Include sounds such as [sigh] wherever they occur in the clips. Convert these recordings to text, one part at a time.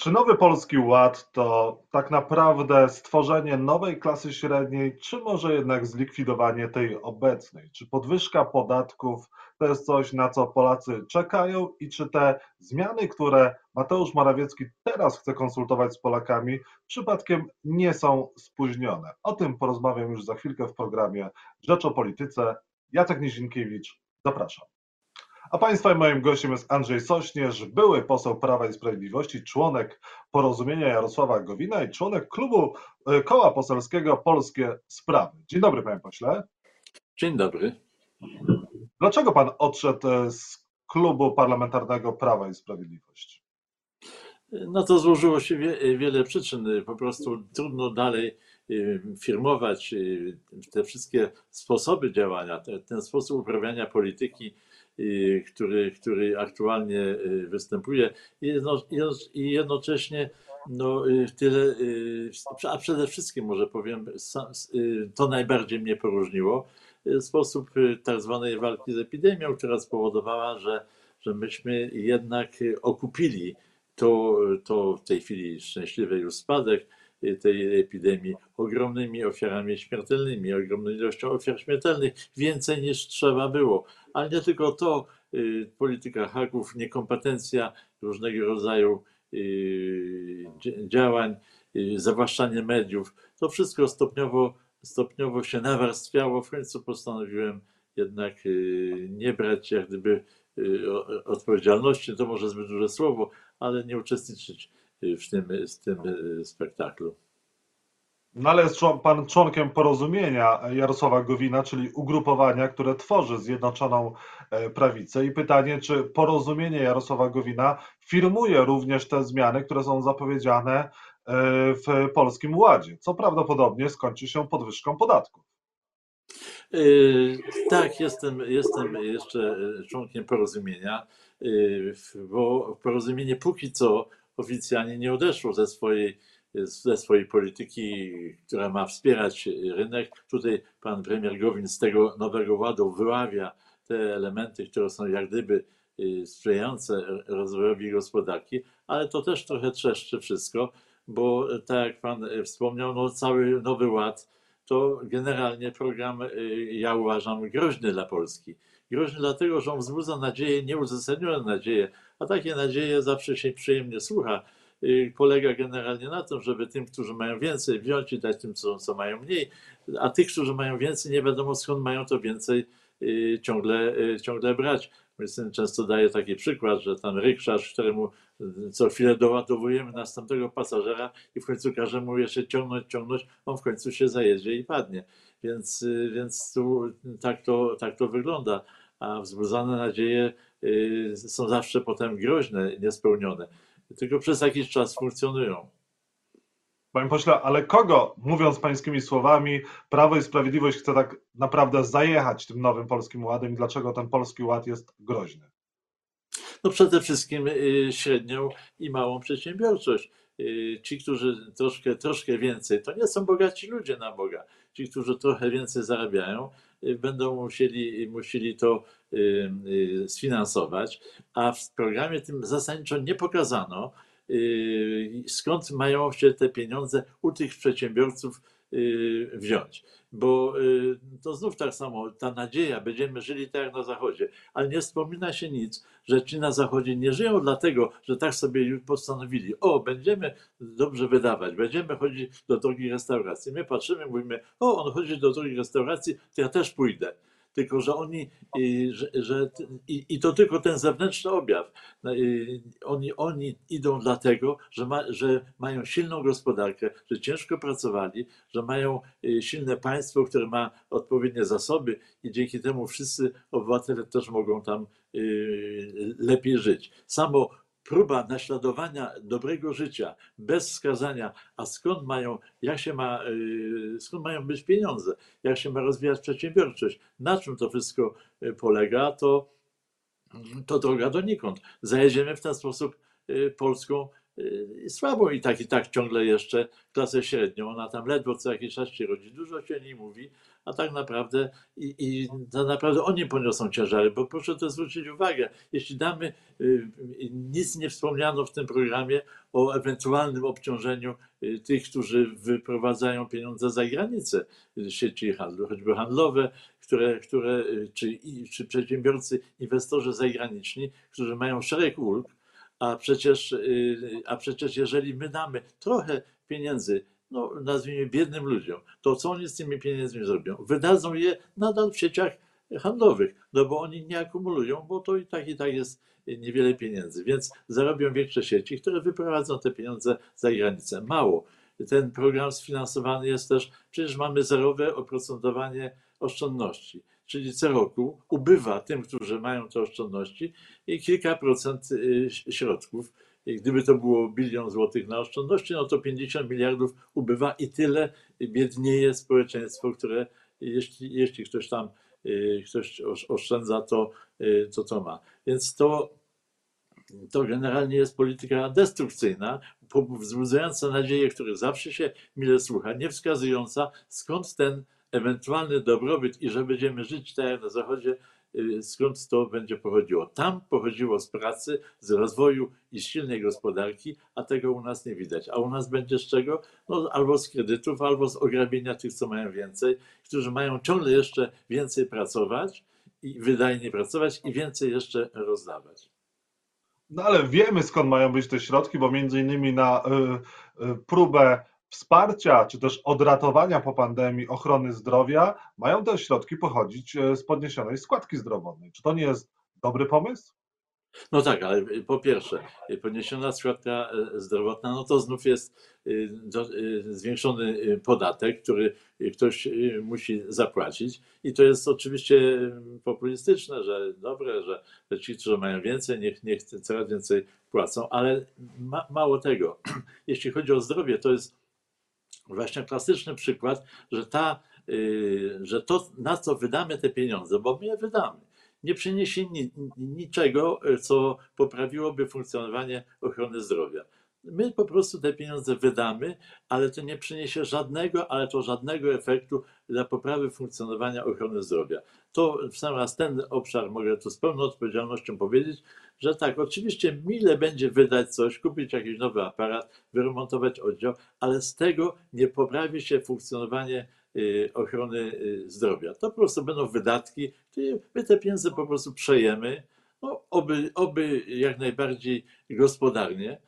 Czy Nowy Polski Ład to tak naprawdę stworzenie nowej klasy średniej, czy może jednak zlikwidowanie tej obecnej? Czy podwyżka podatków to jest coś, na co Polacy czekają i czy te zmiany, które Mateusz Morawiecki teraz chce konsultować z Polakami, przypadkiem nie są spóźnione? O tym porozmawiam już za chwilkę w programie Rzecz o Polityce. Jacek Nizinkiewicz, zapraszam. A Państwa i moim gościem jest Andrzej Sośnierz, były poseł Prawa i Sprawiedliwości, członek porozumienia Jarosława Gowina i członek klubu e, Koła Poselskiego Polskie Sprawy. Dzień dobry, panie pośle. Dzień dobry. Dlaczego pan odszedł e, z klubu parlamentarnego Prawa i Sprawiedliwości? No to złożyło się wie, wiele przyczyn. Po prostu trudno dalej y, firmować te wszystkie sposoby działania, ten sposób uprawiania polityki który, który aktualnie y, występuje. I, jedno, i jednocześnie no, y, tyle, y, a przede wszystkim może powiem, to najbardziej mnie poróżniło, sposób tak zwanej walki z epidemią, która spowodowała, że, że myśmy jednak okupili to, to w tej chwili szczęśliwy już spadek tej epidemii ogromnymi ofiarami śmiertelnymi, ogromną ilością ofiar śmiertelnych, więcej niż trzeba było. Ale nie tylko to, y, polityka haków, niekompetencja różnego rodzaju y, działań, y, zawłaszczanie mediów, to wszystko stopniowo, stopniowo się nawarstwiało. W końcu postanowiłem jednak nie brać jak gdyby odpowiedzialności, to może zbyt duże słowo, ale nie uczestniczyć w tym, w tym spektaklu. No ale jest pan członkiem porozumienia Jarosława Gowina, czyli ugrupowania, które tworzy Zjednoczoną e, Prawicę. I pytanie, czy porozumienie Jarosława Gowina firmuje również te zmiany, które są zapowiedziane e, w Polskim Ładzie, co prawdopodobnie skończy się podwyżką podatków. Tak, jestem, jestem jeszcze członkiem porozumienia, bo porozumienie póki co oficjalnie nie odeszło ze swojej ze swojej polityki, która ma wspierać rynek. Tutaj pan premier Gowin z tego nowego ładu wyławia te elementy, które są jak gdyby y, sprzyjające rozwojowi gospodarki, ale to też trochę trzeszczy wszystko, bo tak jak pan wspomniał, no cały nowy ład to generalnie program, y, ja uważam, groźny dla Polski. Groźny dlatego, że on wzbudza nadzieję, nieuzasadnione nadzieje, a takie nadzieje zawsze się przyjemnie słucha Y, polega generalnie na tym, żeby tym, którzy mają więcej, wziąć i dać tym, co, co mają mniej, a tych, którzy mają więcej, nie wiadomo skąd mają to więcej y, ciągle, y, ciągle brać. Mój syn często daje taki przykład, że ten rykszarz, któremu co chwilę doładowujemy następnego pasażera i w końcu każemy mu jeszcze ciągnąć, ciągnąć, on w końcu się zajedzie i padnie. Więc, więc tu tak to, tak to wygląda. A wzbudzane nadzieje są zawsze potem groźne, niespełnione tylko przez jakiś czas funkcjonują. Panie pośle, ale kogo, mówiąc pańskimi słowami, Prawo i Sprawiedliwość chce tak naprawdę zajechać tym nowym Polskim Ładem i dlaczego ten Polski Ład jest groźny? No przede wszystkim y, średnią i małą przedsiębiorczość. Y, ci, którzy troszkę, troszkę więcej, to nie są bogaci ludzie na Boga. Ci, którzy trochę więcej zarabiają, y, będą musieli, musieli to y, sfinansować, a w programie tym zasadniczo nie pokazano, skąd mają się te pieniądze u tych przedsiębiorców wziąć bo y, to znów tak samo, ta nadzieja, będziemy żyli tak jak na Zachodzie, ale nie wspomina się nic, że ci na Zachodzie nie żyją dlatego, że tak sobie postanowili, o, będziemy dobrze wydawać, będziemy chodzić do drogich restauracji. My patrzymy, mówimy, o, on chodzi do drogich restauracji, to ja też pójdę tylko że oni, że, że i, i, to tylko ten zewnętrzny objaw. No oni, oni idą dlatego, że, ma, że mają silną gospodarkę, że ciężko pracowali, że mają y, silne państwo, które ma odpowiednie zasoby i dzięki temu wszyscy obywatele też mogą tam y, lepiej żyć. Samo próba naśladowania dobrego życia bez wskazania, a skąd mają, jak się ma, y, skąd mają być pieniądze, jak się ma rozwijać przedsiębiorczość, na czym to wszystko y, polega, to, to droga donikąd. Zajedziemy w ten sposób y, polską słabą i tak i tak ciągle jeszcze klasę średnią. Ona tam ledwo co jakiś czas się rodzi, dużo się nie mówi, a tak naprawdę i, i tak naprawdę oni poniosą ciężary, bo proszę to zwrócić uwagę, jeśli damy, y, nic nie wspomniano w tym programie o ewentualnym obciążeniu y, tych, którzy wyprowadzają pieniądze za granicę, sieci handlu, choćby handlowe, które, które czy, czy przedsiębiorcy, inwestorzy zagraniczni, którzy mają szereg ulg, a przecież, a przecież jeżeli my damy trochę pieniędzy no nazwijmy biednym ludziom, to co oni z tymi pieniędzmi zrobią? Wydadzą je nadal w sieciach handlowych, no bo oni nie akumulują, bo to i tak i tak jest niewiele pieniędzy, więc zarobią większe sieci, które wyprowadzą te pieniądze za granicę. Mało. Ten program sfinansowany jest też, przecież mamy zerowe oprocentowanie oszczędności, czyli co roku ubywa tym, którzy mają te oszczędności i kilka procent y, środków Gdyby to było bilion złotych na oszczędności, no to 50 miliardów ubywa i tyle biednieje społeczeństwo, które jeśli, jeśli ktoś tam y, ktoś oszczędza, to, y, to to ma. Więc to, to generalnie jest polityka destrukcyjna, wzbudzająca nadzieję, których zawsze się mile słucha, nie wskazująca skąd ten ewentualny dobrobyt i że będziemy żyć tak jak na Zachodzie, skąd to będzie pochodziło. Tam pochodziło z pracy, z rozwoju i silnej gospodarki, a tego u nas nie widać. A u nas będzie z czego? No, albo z kredytów, albo z ograbienia tych, co mają więcej, którzy mają ciągle jeszcze więcej pracować i wydajnie pracować i więcej jeszcze rozdawać. No ale wiemy skąd mają być te środki, bo między innymi na y, y, próbę wsparcia czy też odratowania po pandemii ochrony zdrowia mają te środki pochodzić e, z podniesionej składki zdrowotnej. Czy to nie jest dobry pomysł? No tak, ale po pierwsze, podniesiona składka e, zdrowotna, no to znów jest e, zwiększony podatek, który ktoś musi zapłacić. I to jest oczywiście populistyczne, że dobre, że ci, którzy mają więcej, niech, niech coraz więcej płacą, ale ma, mało tego. [clears throat] Jeśli chodzi o zdrowie, to jest właśnie klasyczny przykład, że, ta, y, że to, na co wydamy te pieniądze, bo my je wydamy, nie przyniesie niczego, co poprawiłoby funkcjonowanie ochrony zdrowia. My po prostu te pieniądze wydamy, ale to nie przyniesie żadnego, ale to żadnego efektu dla poprawy funkcjonowania ochrony zdrowia. To w sam raz ten obszar mogę tu z pełną odpowiedzialnością powiedzieć, że tak, oczywiście mile będzie wydać coś, kupić jakiś nowy aparat, wyremontować oddział, ale z tego nie poprawi się funkcjonowanie y, ochrony y, zdrowia. To po prostu będą wydatki, my te pieniądze po prostu przejemy, no, oby, oby jak najbardziej gospodarnie,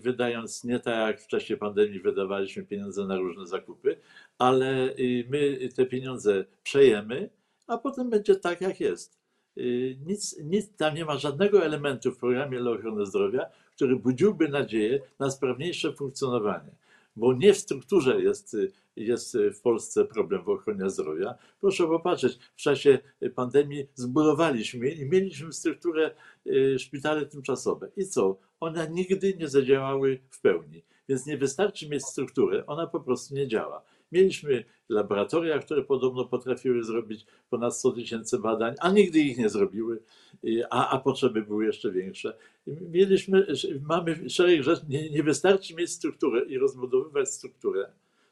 wydając nie tak jak w czasie pandemii wydawaliśmy pieniądze na różne zakupy, ale my te pieniądze przejemy, a potem będzie tak jak jest. Y, nic, nic tam nie ma żadnego elementu w programie dla ochrony zdrowia, który budziłby nadzieję na sprawniejsze funkcjonowanie. Bo nie w strukturze jest, jest w Polsce problem w ochronie zdrowia. Proszę popatrzeć, w czasie pandemii zbudowaliśmy i mieliśmy strukturę y, szpitale tymczasowe. I co? One nigdy nie zadziałały w pełni. Więc nie wystarczy mieć strukturę, ona po prostu nie działa. Mieliśmy laboratoria, które podobno potrafiły zrobić ponad 100 tysięcy badań, a nigdy ich nie zrobiły, a, a potrzeby były jeszcze większe. Mieliśmy, mamy szereg rzeczy, nie, nie wystarczy mieć strukturę i rozbudowywać strukturę.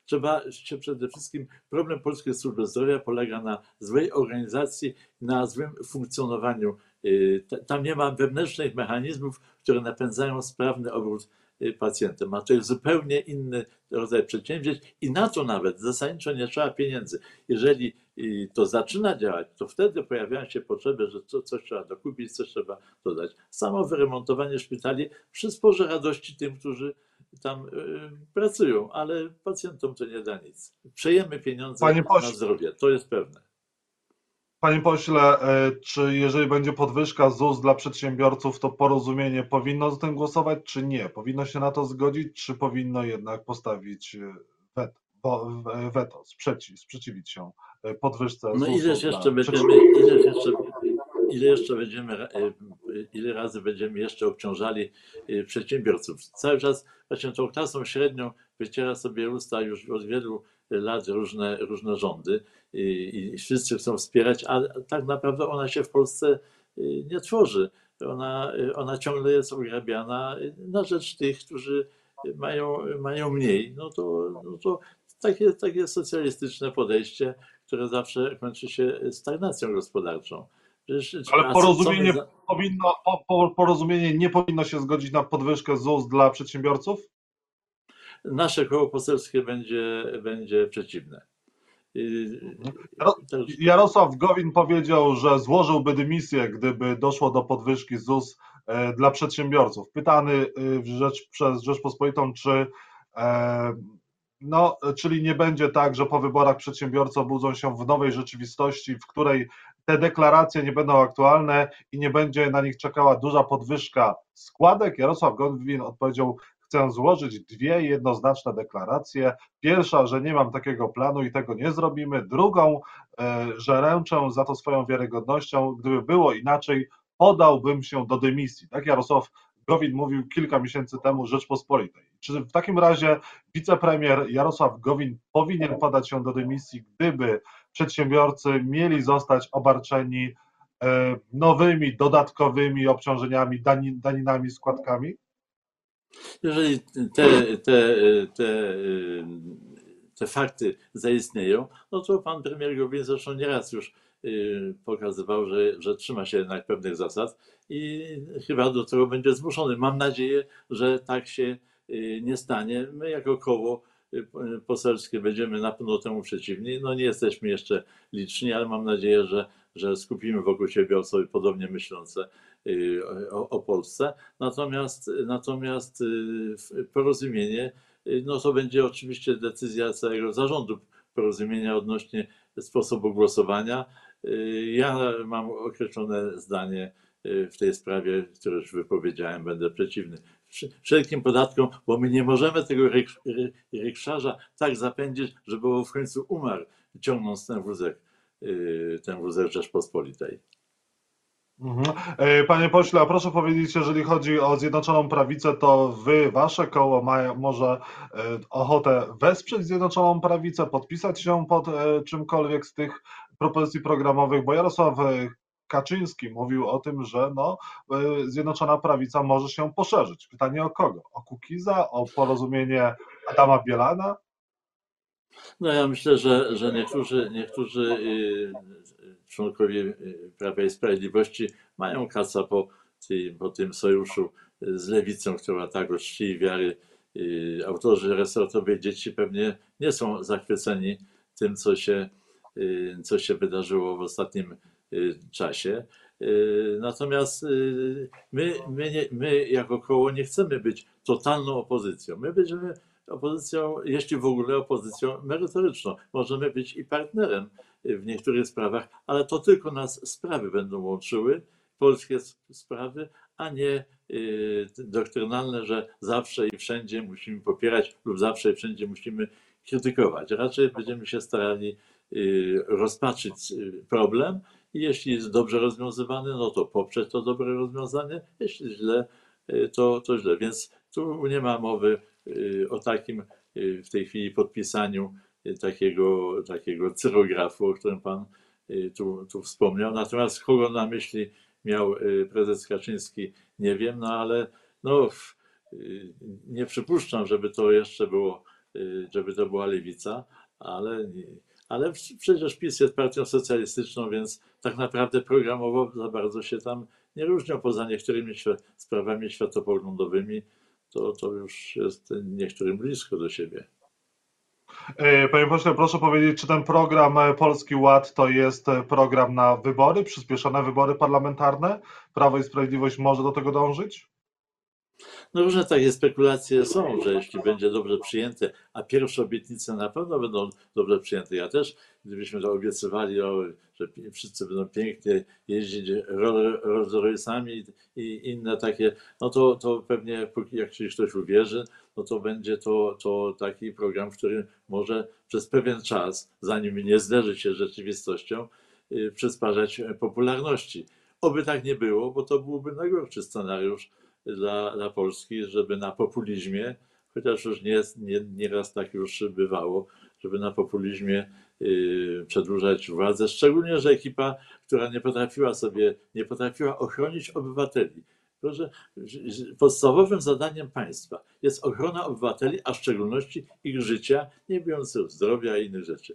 Trzeba się przede wszystkim, problem polskiej służby zdrowia polega na złej organizacji, na złym funkcjonowaniu. Y, tam nie ma wewnętrznych mechanizmów, które napędzają sprawny obrót Y, pacjentem, a to jest zupełnie inny rodzaj przedsięwzięć i na to nawet zasadniczo nie trzeba pieniędzy. Jeżeli y, to zaczyna działać, to wtedy pojawiają się potrzeby, że coś trzeba dokupić, coś trzeba dodać. Samo wyremontowanie szpitali przysporzy radości tym, którzy tam y, pracują, ale pacjentom to nie da nic. Przejemy pieniądze na zdrowie, to jest pewne. Panie pośle, e, czy jeżeli będzie podwyżka ZUS dla przedsiębiorców, to porozumienie powinno z tym głosować, czy nie? Powinno się na to zgodzić, czy powinno jednak postawić e, weto, weto sprzeciw, sprzeciwić się e, podwyżce no? Ileż jeszcze będziemy, ileż jeszcze, ile jeszcze będziemy, ile razy będziemy jeszcze obciążali przedsiębiorców? Cały czas właśnie tą klasą średnią wyciera sobie usta już od wielu lat różne, różne rządy i, i wszyscy chcą wspierać, a tak naprawdę ona się w Polsce nie tworzy. ona, ona ciągle jest ograbiana na rzecz tych, którzy mają, mają mniej. No to, no to takie, takie socjalistyczne podejście, które zawsze kończy się stagnacją gospodarczą. Ale porozumienie, za... powinno, porozumienie nie powinno się zgodzić na podwyżkę ZUS dla przedsiębiorców? Nasze koło poselskie będzie, będzie przeciwne. Jarosław Gowin powiedział, że złożyłby dymisję, gdyby doszło do podwyżki ZUS e, dla przedsiębiorców. Pytany e, rzecz, przez Rzeczpospolitą, czy e, no, czyli nie będzie tak, że po wyborach przedsiębiorcy obudzą się w nowej rzeczywistości, w której te deklaracje nie będą aktualne i nie będzie na nich czekała duża podwyżka składek. Jarosław Gowin odpowiedział chcę złożyć dwie jednoznaczne deklaracje. Pierwsza, że nie mam takiego planu i tego nie zrobimy. Drugą, e, że ręczę za to swoją wiarygodnością. Gdyby było inaczej, podałbym się do dymisji. Tak Jarosław Gowin mówił kilka miesięcy temu Rzeczpospolitej. Czy w takim razie wicepremier Jarosław Gowin powinien podać się do dymisji, gdyby przedsiębiorcy mieli zostać obarczeni e, nowymi, dodatkowymi obciążeniami, daninami, składkami? Jeżeli te, te, te, te fakty zaistnieją, no to pan premier Gowin zresztą nieraz już y, pokazywał, że, że trzyma się jednak pewnych zasad i chyba do tego będzie zmuszony. Mam nadzieję, że tak się y, nie stanie. My jako koło poselskie będziemy na pewno temu przeciwni. No nie jesteśmy jeszcze liczni, ale mam nadzieję, że, że skupimy wokół siebie osoby podobnie myślące Y, o, o Polsce. Natomiast, natomiast y, porozumienie, y, no to będzie oczywiście decyzja całego zarządu porozumienia odnośnie sposobu głosowania. Ja mam określone zdanie w tej sprawie, które już wypowiedziałem, będę przeciwny wszelkim podatkom, bo my nie możemy tego rykszarza tak zapędzić, żeby w końcu umarł, ciągnąc ten wózek, ten wózek Rzeczpospolitej. Mhm. E, panie pośle, proszę powiedzieć, jeżeli chodzi o Zjednoczoną Prawicę, to wy, wasze koło ma może e, ochotę wesprzeć Zjednoczoną Prawicę, podpisać się pod czymkolwiek z tych propozycji programowych, bo Jarosław Kaczyński mówił o tym, że no, Zjednoczona Prawica może się poszerzyć. Pytanie o kogo? O Kukiza? O porozumienie Adama Bielana? No ja myślę, że, że niektórzy, niektórzy y, członkowie y, Prawa i Sprawiedliwości mają kasa po, tym, po tym sojuszu z lewicą, która tak czci wiary. Y, autorzy resortowej dzieci pewnie nie są zachwyceni tym, co się, co się wydarzyło w ostatnim czasie. Natomiast my, my, nie, my jako koło nie chcemy być totalną opozycją. My będziemy opozycją, jeśli w ogóle opozycją merytoryczną. Możemy być i partnerem w niektórych sprawach, ale to tylko nas sprawy będą łączyły, polskie sprawy, a nie y, doktrynalne, że zawsze i wszędzie musimy popierać lub zawsze i wszędzie musimy krytykować. Raczej będziemy się starali y, rozpatrzyć y, problem jeśli jest dobrze rozwiązywany, no to poprzeć to dobre rozwiązanie, jeśli źle, to, to źle. Więc tu nie ma mowy o takim w tej chwili podpisaniu takiego, takiego cyrografu, o którym Pan y, tu, tu wspomniał. Natomiast kogo na myśli miał y, prezes Kaczyński, nie wiem, no ale no, y, nie przypuszczam, żeby to jeszcze było, żeby to była lewica, ale, ale przecież PiS jest partią socjalistyczną, więc tak naprawdę programowo za bardzo się tam nie różnią poza niektórymi sprawami światopoglądowymi, to, to już jest niektórym blisko do siebie. E, panie pośle, proszę powiedzieć, czy ten program e, Polski Ład to jest e, program na wybory, przyspieszone wybory parlamentarne? Prawo i Sprawiedliwość może do tego dążyć? No różne takie spekulacje są, że jeśli będzie dobrze przyjęte, a pierwsze obietnice na pewno będą dobrze przyjęte. Ja też, gdybyśmy to obiecywali, że wszyscy będą pięknie jeździć Rolls i inne takie, no to, to pewnie jak się ktoś uwierzy, no to będzie to, to taki program, w którym może przez pewien czas, zanim nie zderzy się z rzeczywistością, yy, przysparzać popularności. Oby tak nie było, bo to byłby najgorszy scenariusz, dla, dla Polski, żeby na populizmie, chociaż już nie, nie, nieraz tak już bywało, żeby na populizmie y, przedłużać władzę, szczególnie, że ekipa, która nie potrafiła sobie, nie potrafiła ochronić obywateli. Proszę, podstawowym zadaniem państwa jest ochrona obywateli, a w szczególności ich życia, nie biorąc zdrowia i innych rzeczy.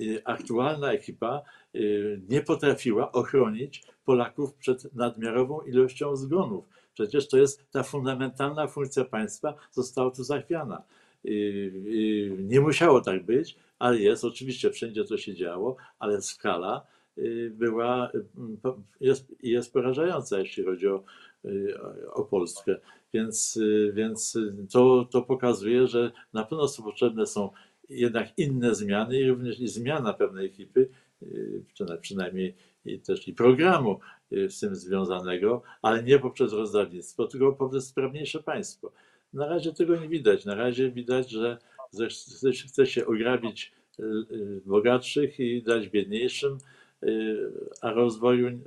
Y, Aktualna ekipa y, nie potrafiła ochronić Polaków przed nadmiarową ilością zgonów. Przecież to jest ta fundamentalna funkcja państwa, została tu zachwiana. Y, Nie musiało tak być, ale jest, oczywiście wszędzie to się działo, ale skala była, po- jest, jest porażająca, jeśli chodzi o, o Polskę. Więc, więc to, to pokazuje, że na pewno są potrzebne są jednak inne zmiany i również i zmiana pewnej ekipy, y, przyna- przynajmniej i też i programu y, z tym związanego, ale nie poprzez rozdawnictwo, tylko poprzez sprawniejsze państwo. Na razie tego nie widać. Na razie widać, że chce się- ograbić y, y, bogatszych i dać biedniejszym, a rozwoju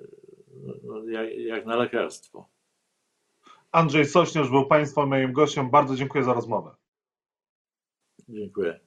no, no, jak, jak na lekarstwo. Andrzej Sośnierz był Państwa moim gościem. Bardzo dziękuję za rozmowę. Dziękuję.